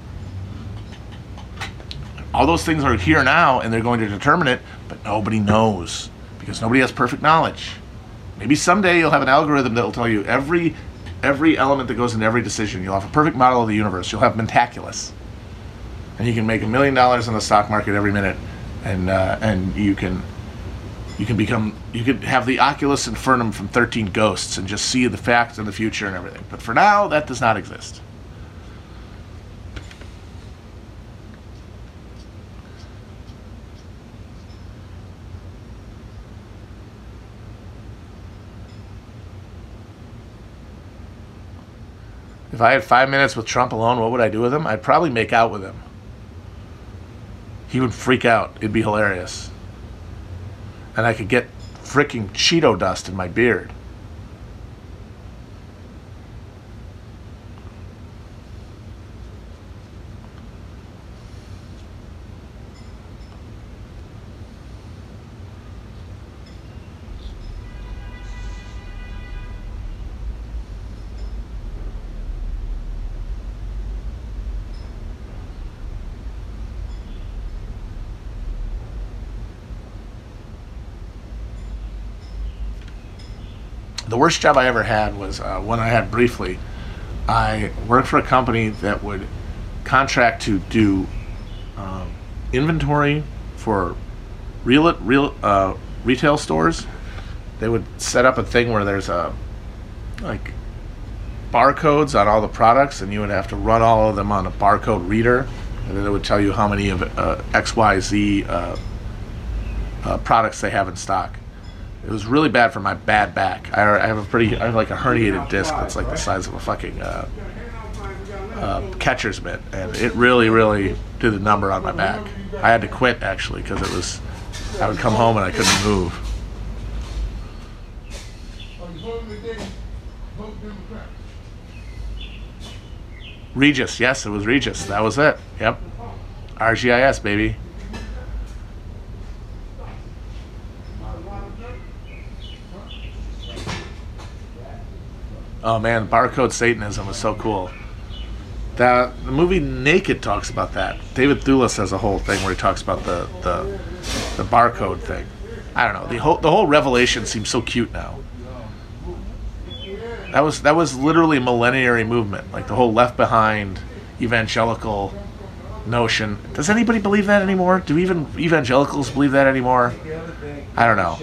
All those things are here now and they're going to determine it, but nobody knows because nobody has perfect knowledge. Maybe someday you'll have an algorithm that will tell you every every element that goes into every decision. You'll have a perfect model of the universe. You'll have Mentaculus, and you can make a million dollars in the stock market every minute, and uh, and you can you can become you could have the Oculus Infernum from Thirteen Ghosts and just see the facts and the future and everything. But for now, that does not exist. If I had five minutes with Trump alone, what would I do with him? I'd probably make out with him. He would freak out. It'd be hilarious. And I could get freaking Cheeto dust in my beard. The worst job I ever had was uh, one I had briefly. I worked for a company that would contract to do um, inventory for real real uh, retail stores. They would set up a thing where there's a like barcodes on all the products, and you would have to run all of them on a barcode reader, and then it would tell you how many of uh, X Y Z uh, uh, products they have in stock. It was really bad for my bad back. I, I have a pretty, I have like a herniated disc that's like the size of a fucking uh, uh, catcher's mitt, and it really, really did a number on my back. I had to quit actually because it was, I would come home and I couldn't move. Regis, yes, it was Regis. That was it. Yep. RGIS, baby. Oh man, barcode Satanism was so cool. That the movie Naked talks about that. David Thewlis has a whole thing where he talks about the the, the barcode thing. I don't know. The whole the whole revelation seems so cute now. That was that was literally millenary movement, like the whole left behind evangelical notion. Does anybody believe that anymore? Do even evangelicals believe that anymore? I don't know.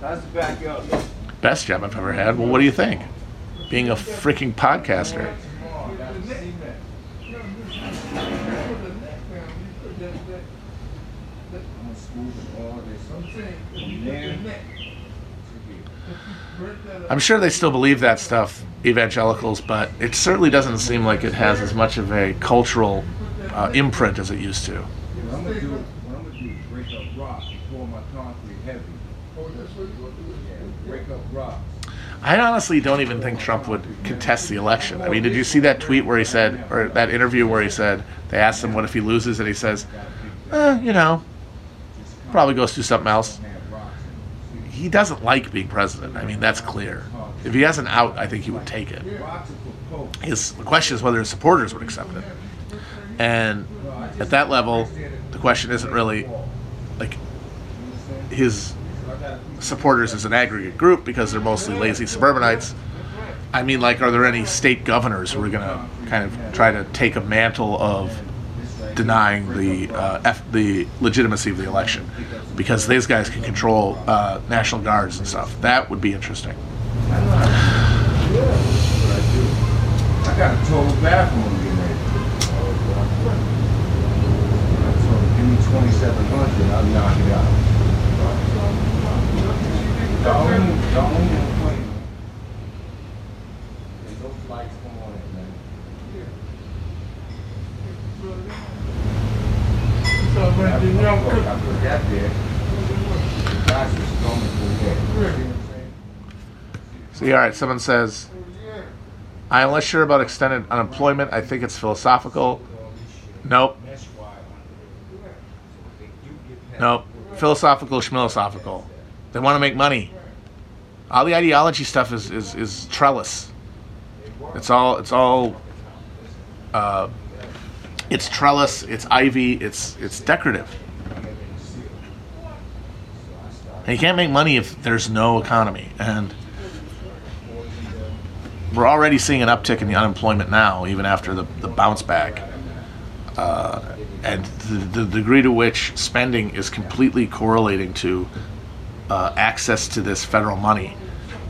How's the back up? Best job I've ever had. Well, what do you think? Being a freaking podcaster. I'm sure they still believe that stuff, evangelicals, but it certainly doesn't seem like it has as much of a cultural uh, imprint as it used to. What I'm gonna do, what I'm gonna do is break up rocks before my concrete heavy. Yeah, break up rocks. I honestly don't even think Trump would contest the election. I mean, did you see that tweet where he said, or that interview where he said, they asked him what if he loses, and he says, eh, you know, probably goes do something else. He doesn't like being president. I mean, that's clear. If he has an out, I think he would take it. His the question is whether his supporters would accept it. And at that level, the question isn't really like his supporters as an aggregate group because they're mostly lazy suburbanites. I mean, like, are there any state governors who are going to kind of try to take a mantle of denying the uh, F, the legitimacy of the election because these guys can control uh, national guards and stuff? That would be interesting. I got a total bathroom getting me I'll knock it out. See all right, someone says, I am less sure about extended unemployment. I think it's philosophical. Nope. Nope. Philosophical, schmilosophical. They want to make money. All the ideology stuff is, is, is trellis. It's all it's all uh, it's trellis, it's ivy, it's it's decorative. And you can't make money if there's no economy. And we're already seeing an uptick in the unemployment now, even after the, the bounce back. Uh, and the, the degree to which spending is completely correlating to uh, access to this federal money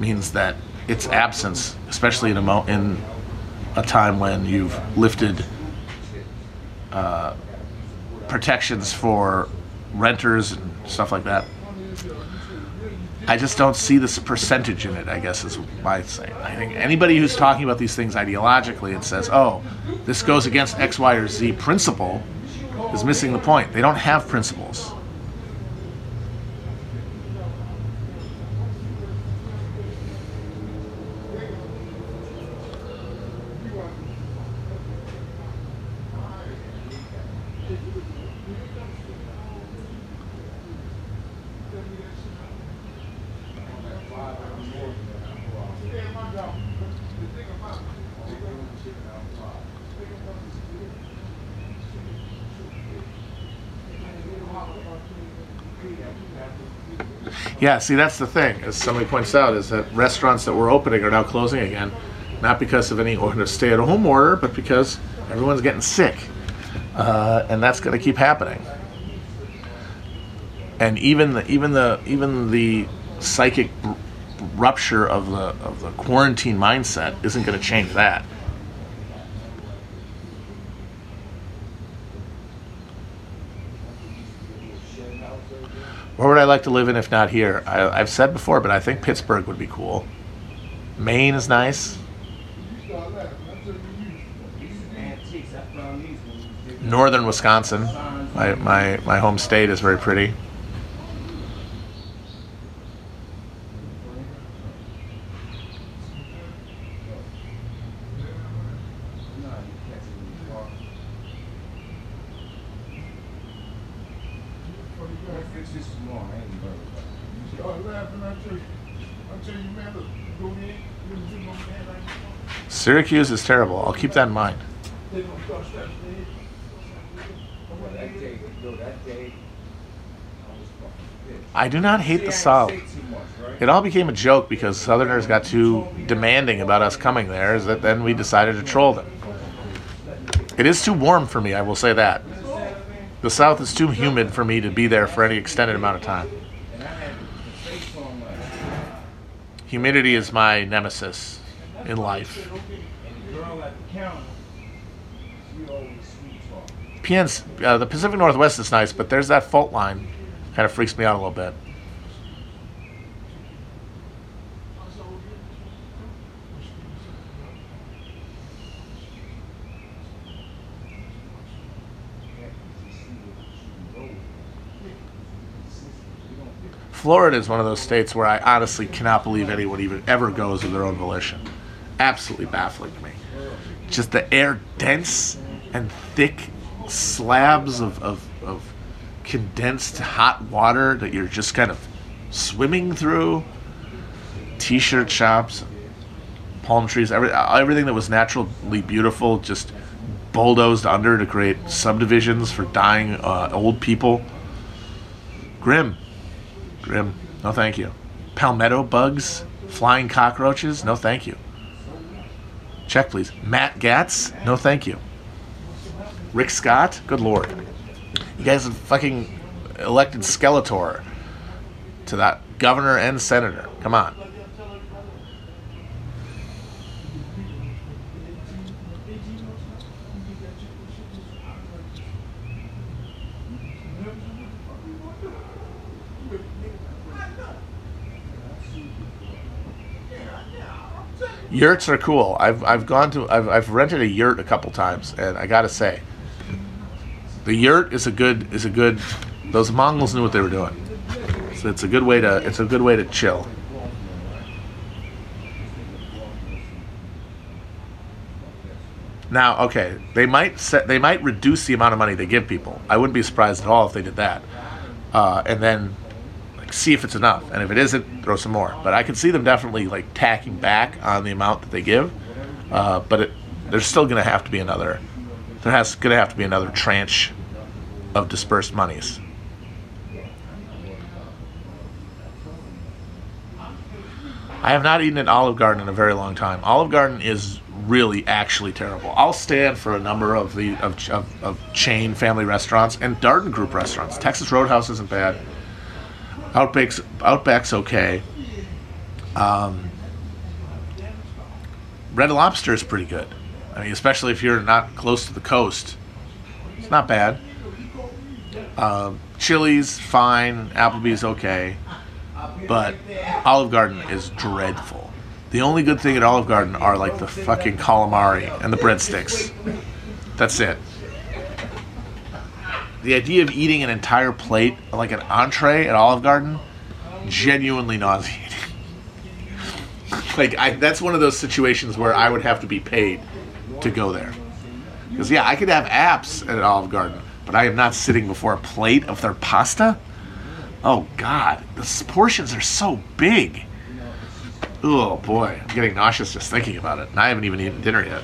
means that its absence, especially in a, mo- in a time when you've lifted uh, protections for renters and stuff like that, I just don't see this percentage in it, I guess is my thing. I think anybody who's talking about these things ideologically and says, oh, this goes against X, Y, or Z principle is missing the point. They don't have principles. Yeah, see, that's the thing, as somebody points out, is that restaurants that were opening are now closing again, not because of any order, stay-at-home order, but because everyone's getting sick, uh, and that's going to keep happening. And even the even the even the psychic rupture of the of the quarantine mindset isn't going to change that. Where would I like to live in if not here? I, I've said before, but I think Pittsburgh would be cool. Maine is nice. Northern Wisconsin, my, my, my home state, is very pretty. No, you catch it in the park. Let's fix this tomorrow, I ain't worried about it. You start laughing, I tell you, I tell you, man, look, go in, you do my man like that. Syracuse is terrible. I'll keep that in mind. I do not hate the South. It all became a joke because Southerners got too demanding about us coming there, is that then we decided to troll them. It is too warm for me, I will say that. The South is too humid for me to be there for any extended amount of time. And I had the face on like, Humidity is my nemesis in life. PN's, uh, the Pacific Northwest is nice, but there's that fault line. Kind of freaks me out a little bit. Florida is one of those states where I honestly cannot believe anyone even ever goes of their own volition. Absolutely baffling to me. Just the air dense and thick slabs of, of, of condensed hot water that you're just kind of swimming through. T shirt shops, palm trees, every, everything that was naturally beautiful just bulldozed under to create subdivisions for dying uh, old people. Grim. Grim. No, thank you. Palmetto bugs, flying cockroaches. No, thank you. Check, please. Matt Gaetz. No, thank you. Rick Scott. Good lord. You guys have fucking elected Skeletor to that governor and senator. Come on. Yurts are cool. I've I've gone to I've I've rented a yurt a couple times, and I gotta say, the yurt is a good is a good. Those Mongols knew what they were doing. So it's a good way to it's a good way to chill. Now, okay, they might set, they might reduce the amount of money they give people. I wouldn't be surprised at all if they did that, uh, and then see if it's enough. And if it isn't, throw some more. But I can see them definitely like tacking back on the amount that they give. Uh, but it, there's still going to have to be another. There has going to have to be another tranche of dispersed monies. I have not eaten at Olive Garden in a very long time. Olive Garden is really actually terrible. I'll stand for a number of the of, of, of chain family restaurants and Darden Group restaurants. Texas Roadhouse isn't bad. Outback's Outback's okay. Um, Red Lobster is pretty good. I mean, especially if you're not close to the coast, it's not bad. Um, Chili's fine. Applebee's okay, but Olive Garden is dreadful. The only good thing at Olive Garden are like the fucking calamari and the breadsticks. That's it. The idea of eating an entire plate, like an entree at Olive Garden, genuinely nauseating. like I, that's one of those situations where I would have to be paid to go there. Because yeah, I could have apps at Olive Garden, but I am not sitting before a plate of their pasta. Oh God, the portions are so big. Oh boy, I'm getting nauseous just thinking about it. And I haven't even eaten dinner yet.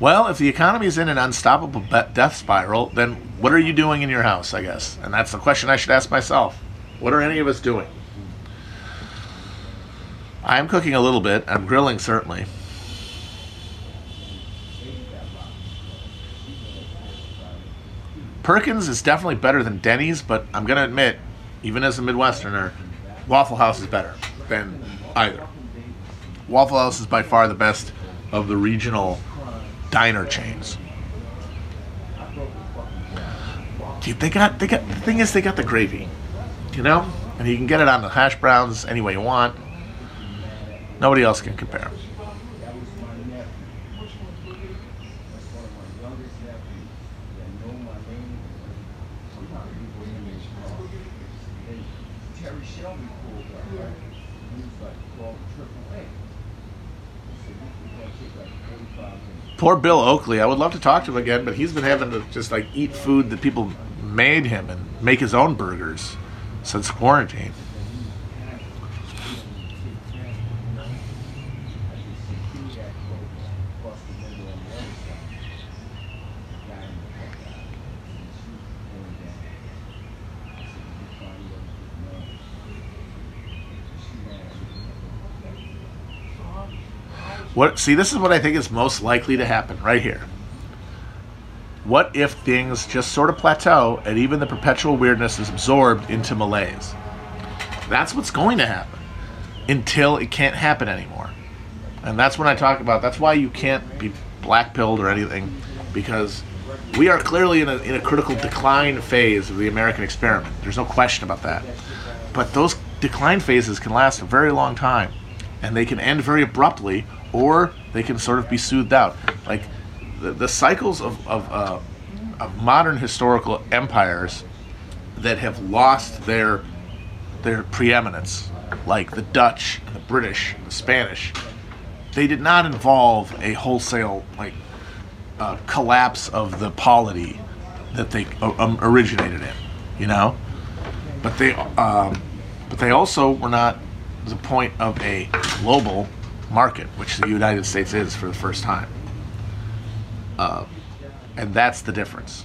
Well, if the economy is in an unstoppable death spiral, then what are you doing in your house, I guess? And that's the question I should ask myself. What are any of us doing? I'm cooking a little bit. I'm grilling, certainly. Perkins is definitely better than Denny's, but I'm going to admit, even as a Midwesterner, Waffle House is better than either. Waffle House is by far the best of the regional diner chains. Dude, they got they got the thing is they got the gravy, you know, and you can get it on the hash browns any way you want. Nobody else can compare. Terry Shelby pulled up, right? He was like, called triple A. He said, "We gonna take like 45 minutes." Poor Bill Oakley. I would love to talk to him again, but he's been having to just like eat food that people made him and make his own burgers since quarantine. What? See, this is what I think is most likely to happen right here. What if things just sort of plateau and even the perpetual weirdness is absorbed into malaise? That's what's going to happen until it can't happen anymore. And that's when I talk about that's why you can't be black pilled or anything because we are clearly in a, in a critical decline phase of the American experiment. There's no question about that. But those decline phases can last a very long time and they can end very abruptly or they can sort of be soothed out. Like the, the cycles of, of, uh, of modern historical empires that have lost their their preeminence, like the Dutch, the British, the Spanish, they did not involve a wholesale like uh, collapse of the polity that they uh, um, originated in, you know. But they, um, but they also were not the point of a global market, which the United States is for the first time. Uh, and that's the difference.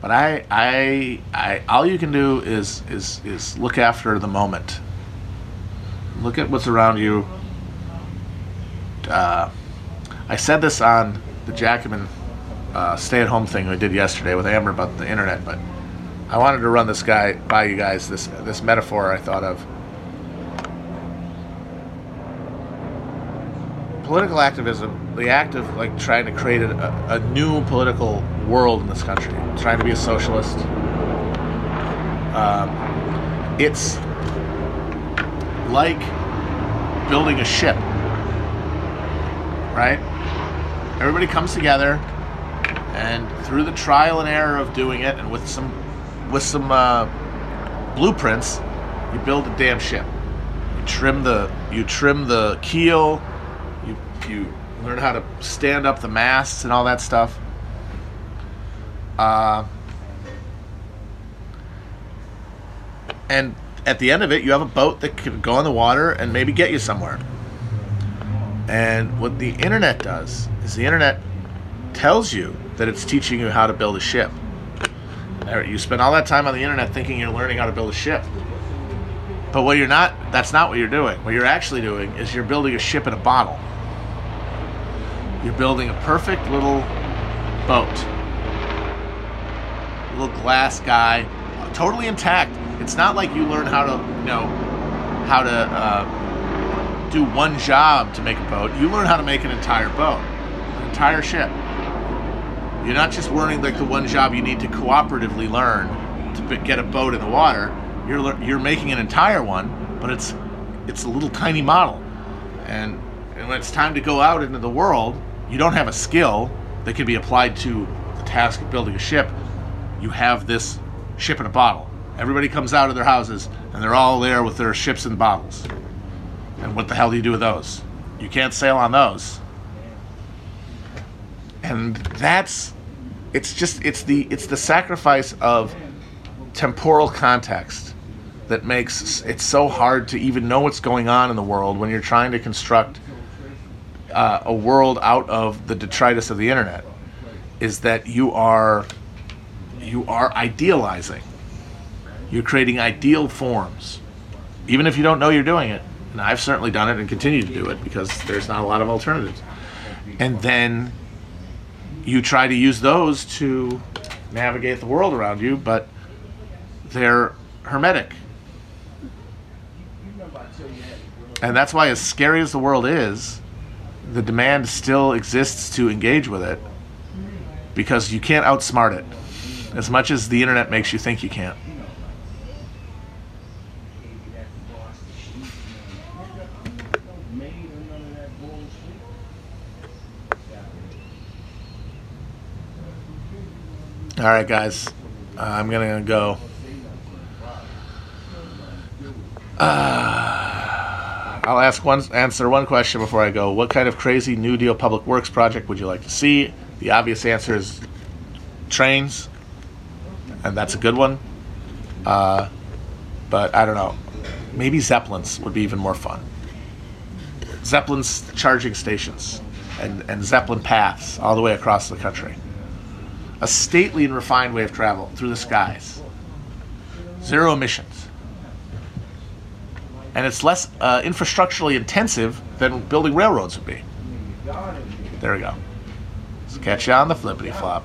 But I, I, I, all you can do is is is look after the moment. Look at what's around you. Uh, I said this on the Jacobin uh, stay-at-home thing we did yesterday with Amber about the internet, but I wanted to run this guy by you guys. This this metaphor I thought of. Political activism, the act of like trying to create a, a new political world in this country, trying to be a socialist. Um, it's like building a ship, right? Everybody comes together, and through the trial and error of doing it, and with some with some uh, blueprints, you build a damn ship. You trim the you trim the keel. You learn how to stand up the masts and all that stuff. Uh, and at the end of it, you have a boat that can go on the water and maybe get you somewhere. And what the internet does is the internet tells you that it's teaching you how to build a ship. You spend all that time on the internet thinking you're learning how to build a ship. But what you're not, that's not what you're doing. What you're actually doing is you're building a ship in a bottle. You're building a perfect little boat. Little glass guy, totally intact. It's not like you learn how to, you know, how to uh, do one job to make a boat. You learn how to make an entire boat, an entire ship. You're not just learning like the one job you need to cooperatively learn to get a boat in the water. You're you're making an entire one, but it's it's a little tiny model. And and when it's time to go out into the world, you don't have a skill that can be applied to the task of building a ship. You have this ship in a bottle. Everybody comes out of their houses and they're all there with their ships and bottles. And what the hell do you do with those? You can't sail on those. And that's it's just it's the it's the sacrifice of temporal context that makes it so hard to even know what's going on in the world when you're trying to construct uh, a world out of the detritus of the internet is that you are you are idealizing. You're creating ideal forms. Even if you don't know you're doing it and i've certainly done it and continue to do it because there's not a lot of alternatives. And then you try to use those to navigate the world around you but they're hermetic. And that's why as scary as the world is the demand still exists to engage with it because you can't outsmart it. As much as the internet makes you think you can't. All right guys. Uh, i'm gonna go. Uh, i'll ask one answer one question before i go. What kind of crazy new deal public works project would you like to see? The obvious answer is trains and that's a good one. Uh, but i don't know. Maybe zeppelins would be even more fun. Zeppelins charging stations and, and zeppelin paths all the way across the country. A stately and refined way of travel through the skies. Zero emissions. And it's less uh, infrastructurally intensive than building railroads would be. There we go. Let's catch you on the flippity flop.